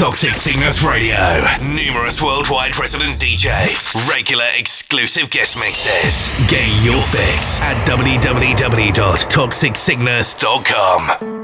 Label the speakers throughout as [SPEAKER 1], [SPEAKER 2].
[SPEAKER 1] Toxic Sickness Radio. Numerous worldwide resident DJs. Regular exclusive guest mixes. Get your fix at www.toxicsickness.com.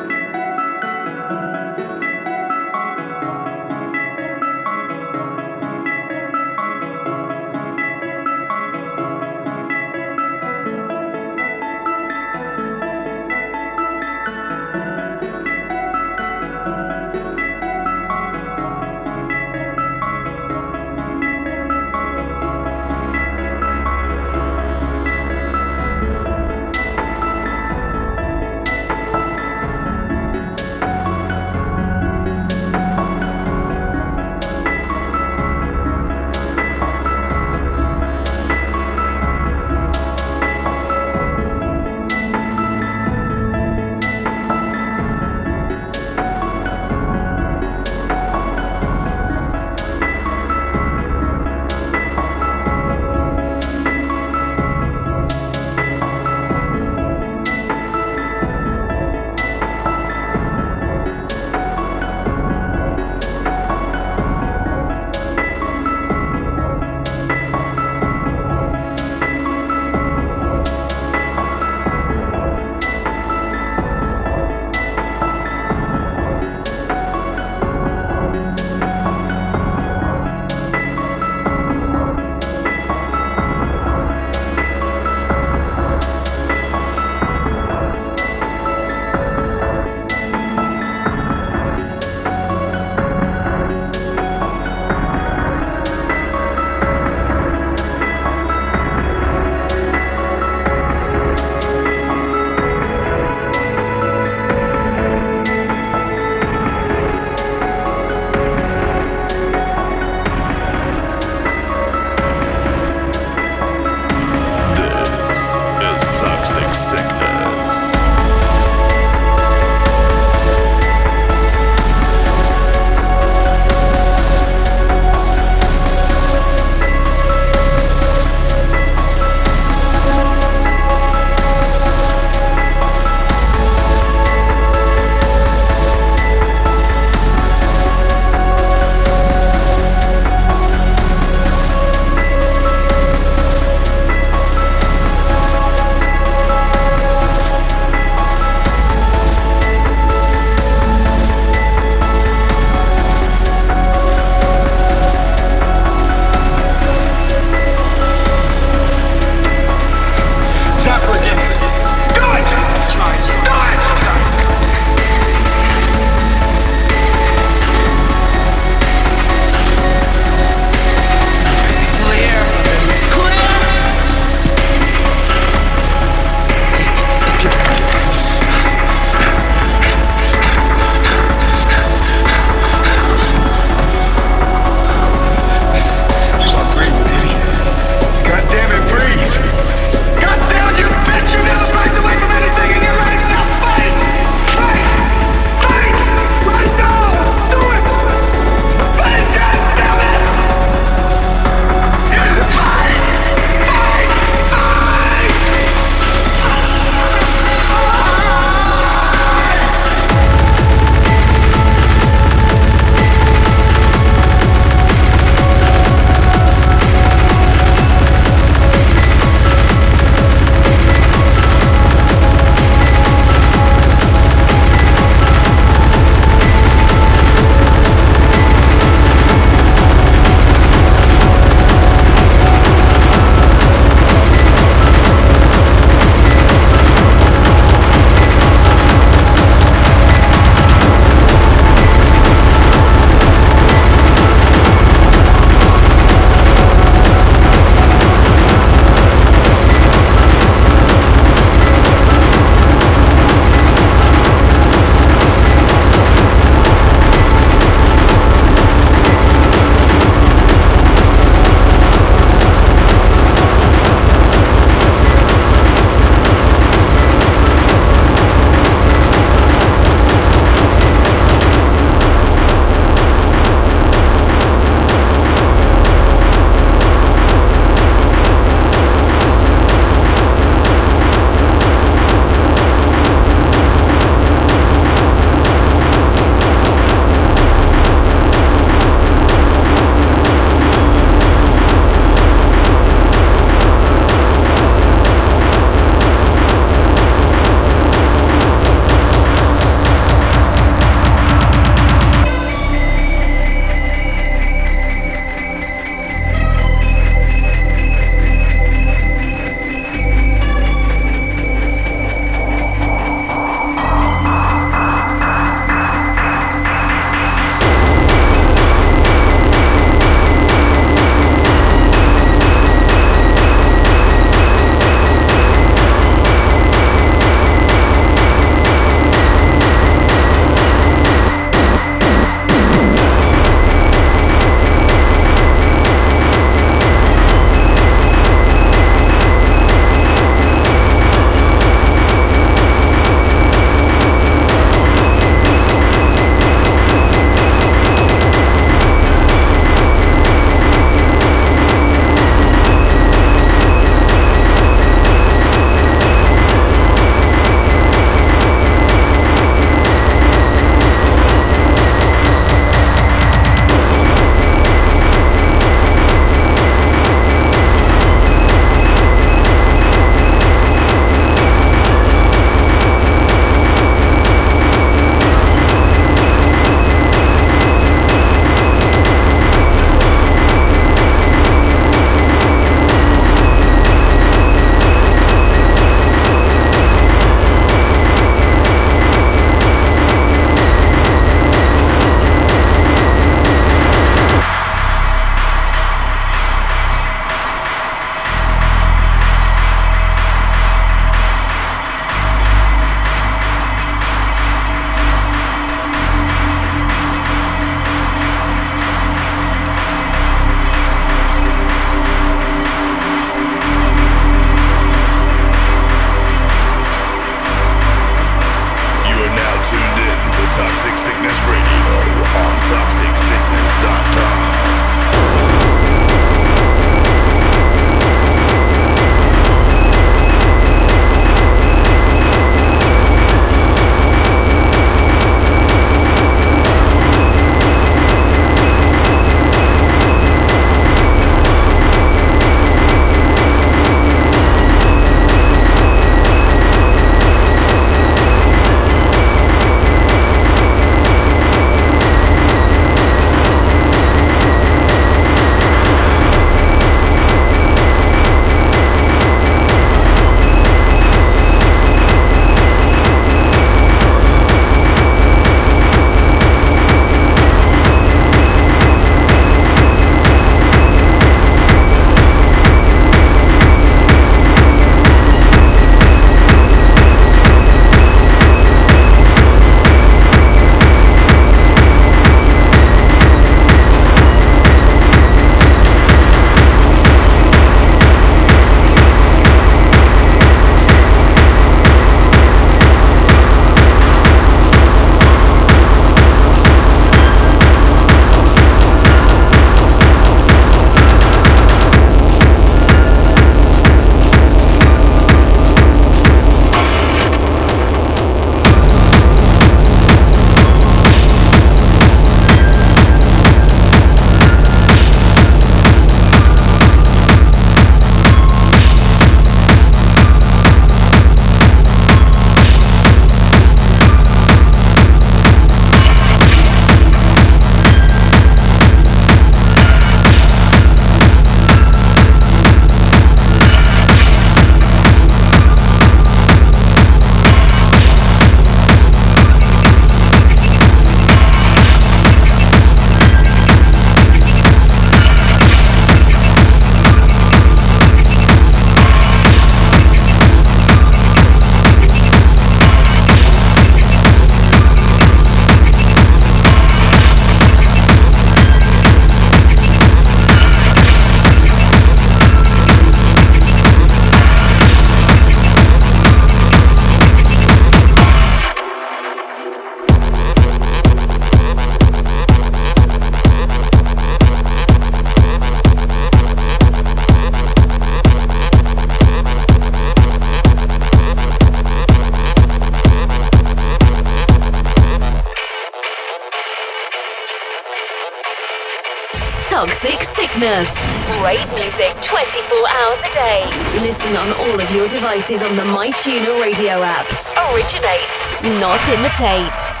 [SPEAKER 2] your devices on the MyTuner radio app. Originate, not imitate.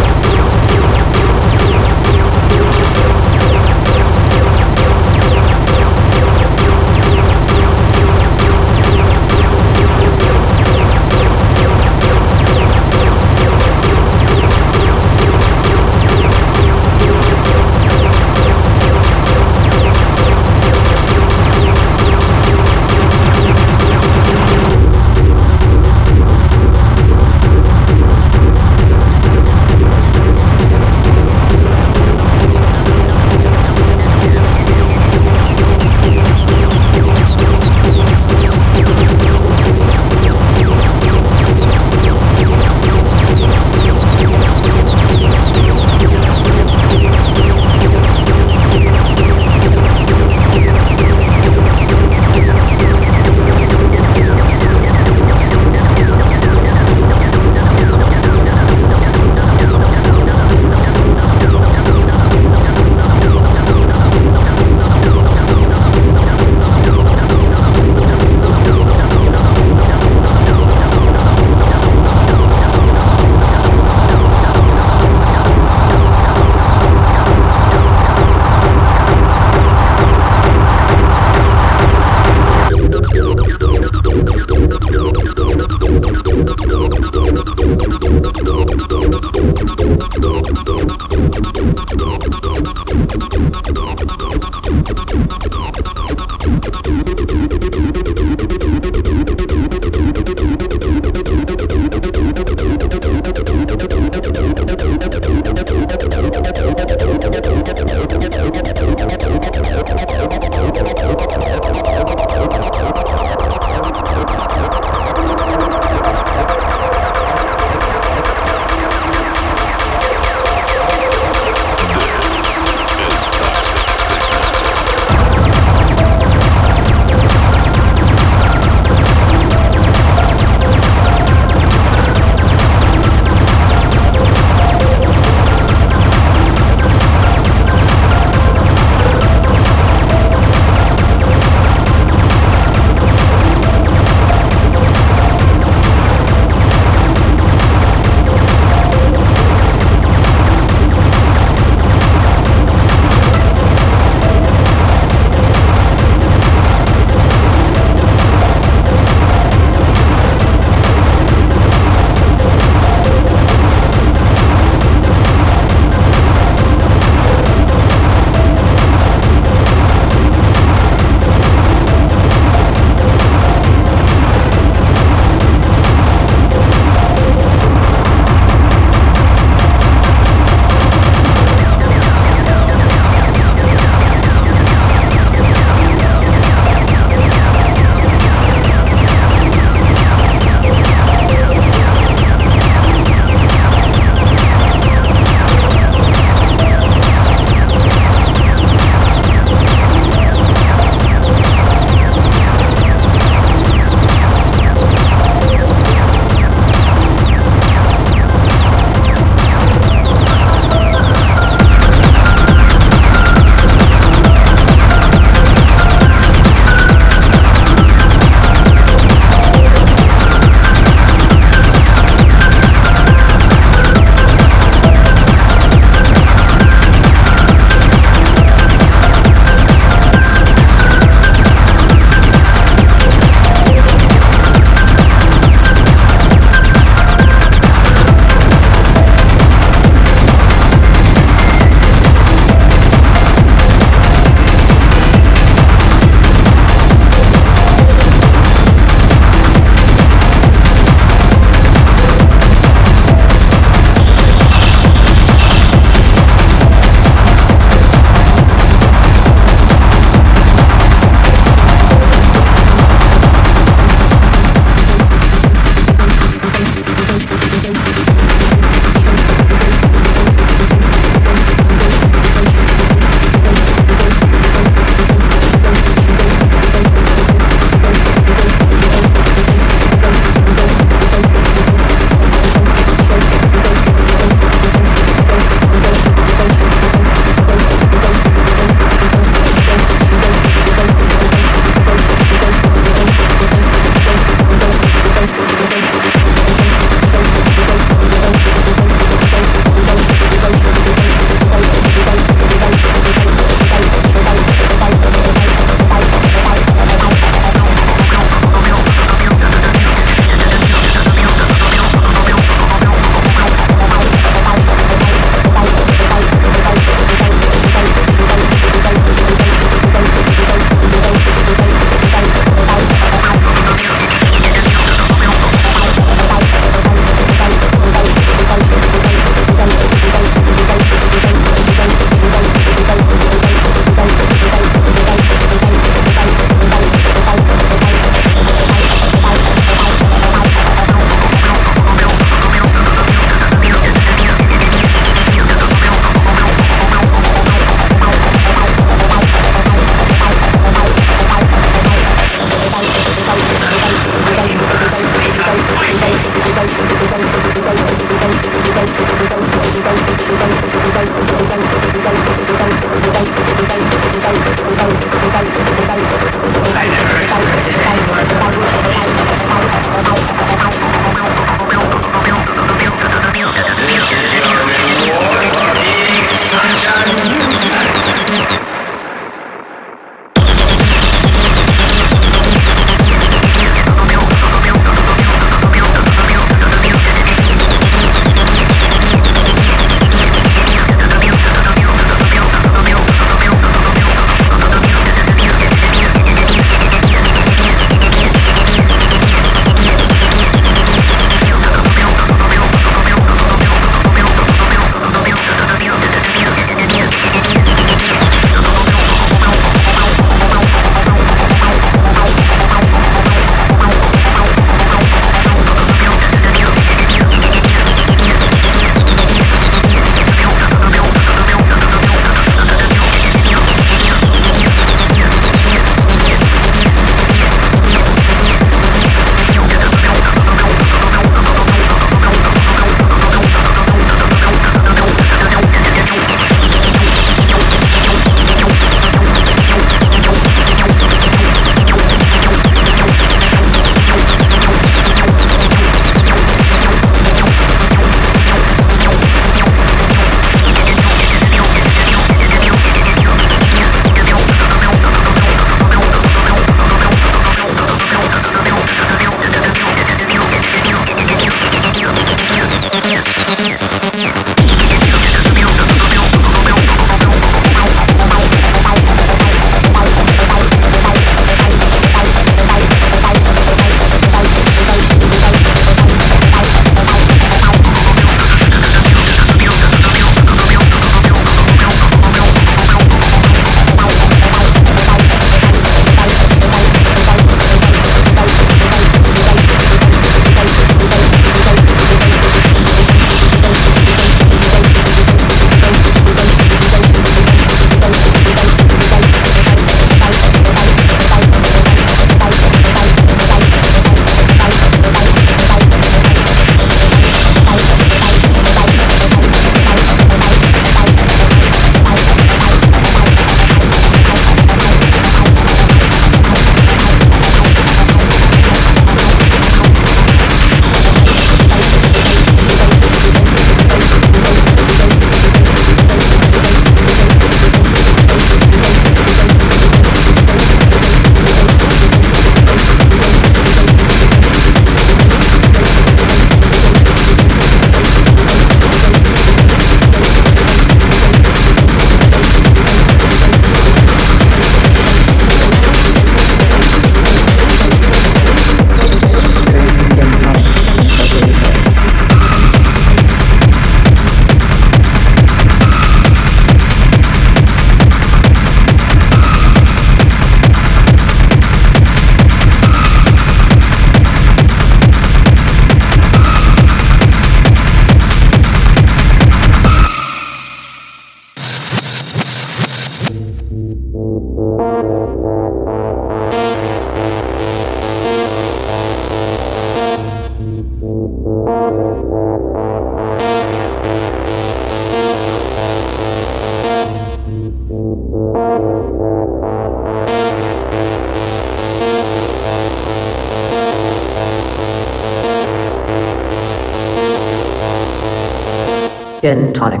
[SPEAKER 3] Tonic.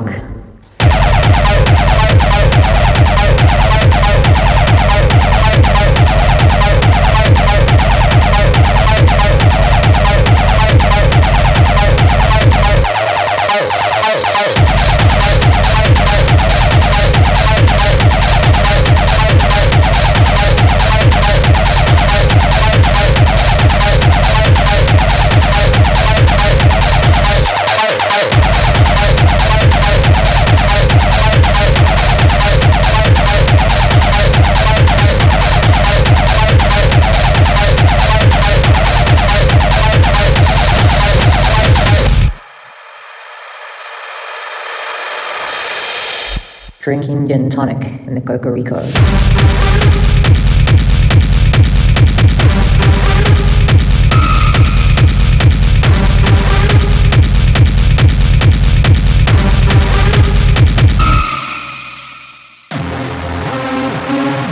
[SPEAKER 3] Gin tonic in the Cocorico.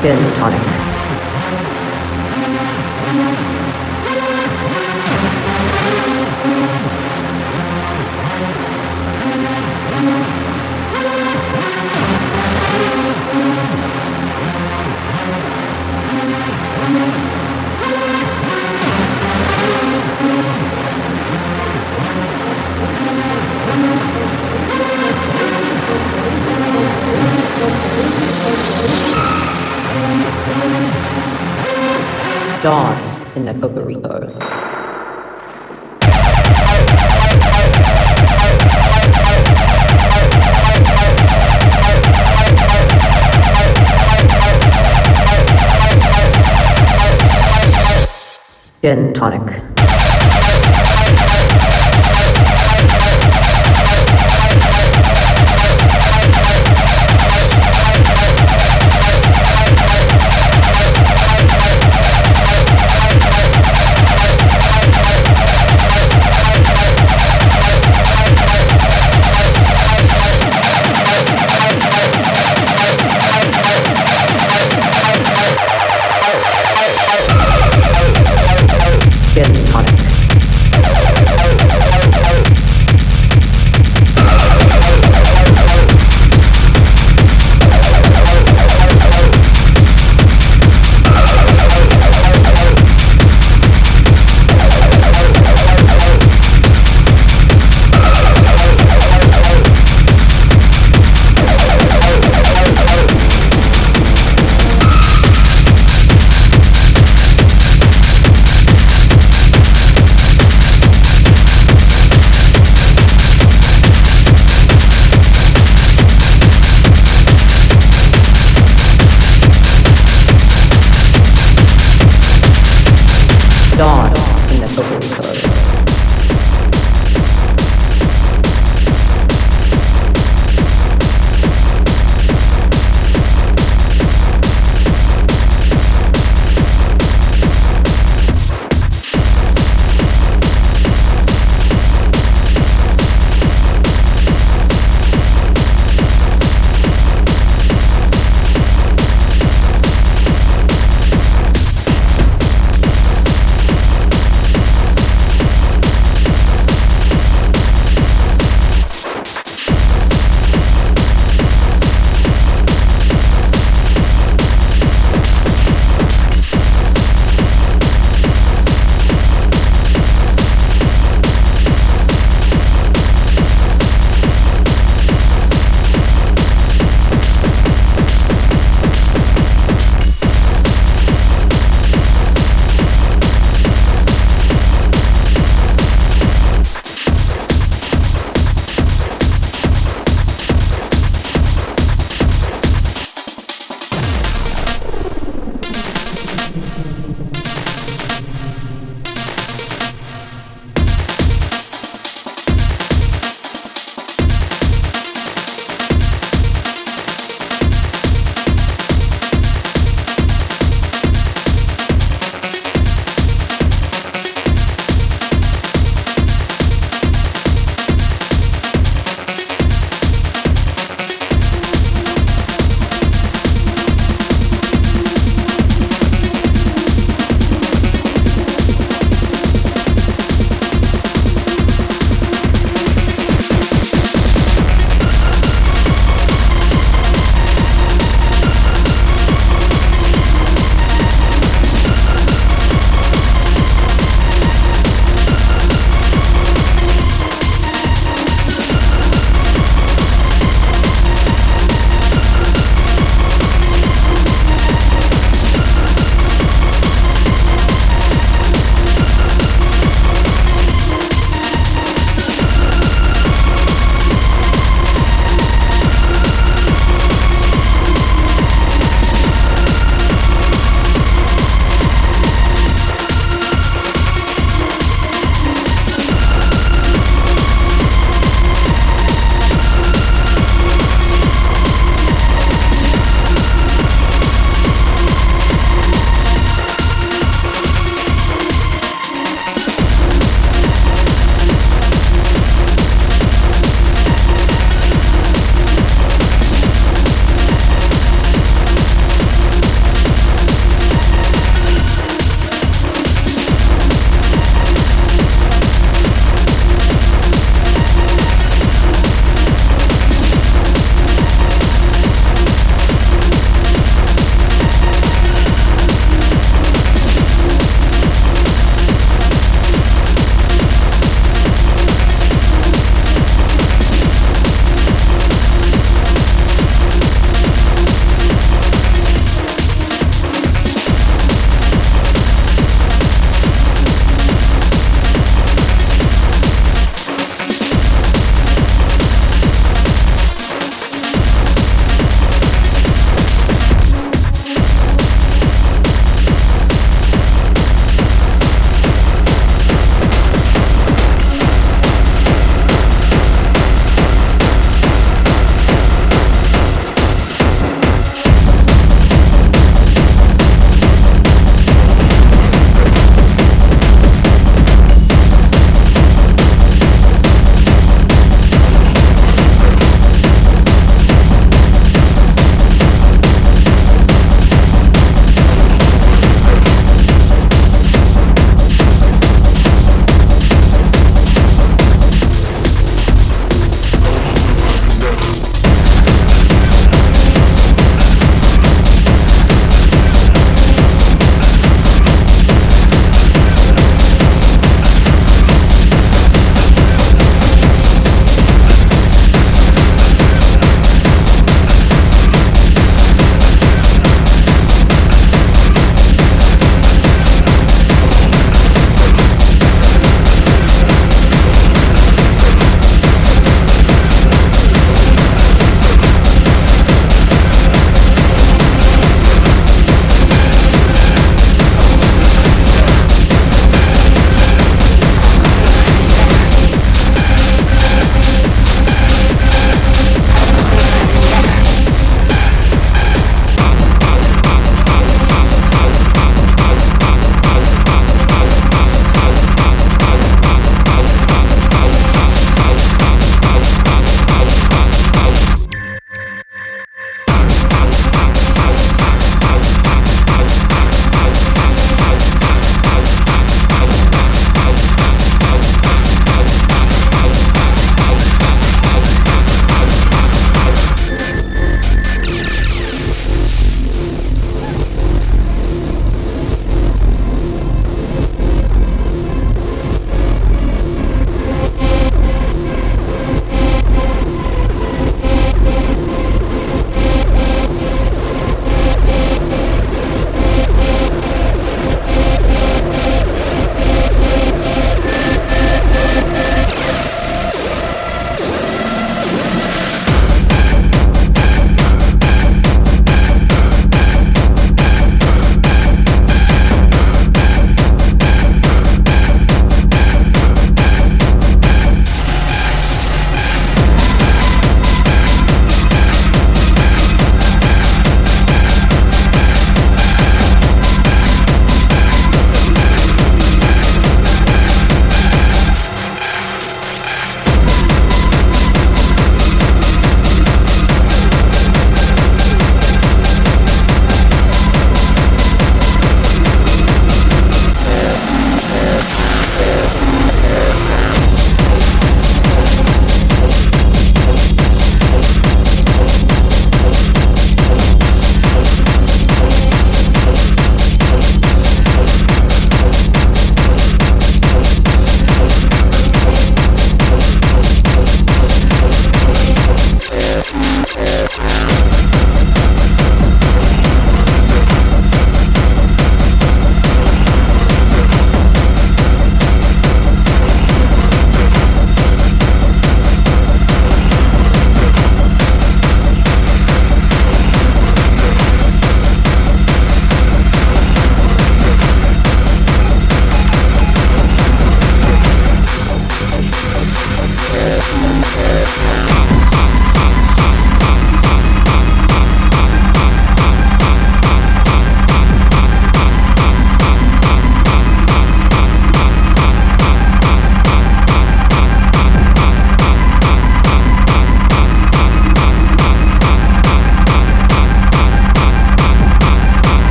[SPEAKER 3] Gin tonic. DOS in the Cocorico. Gin tonic.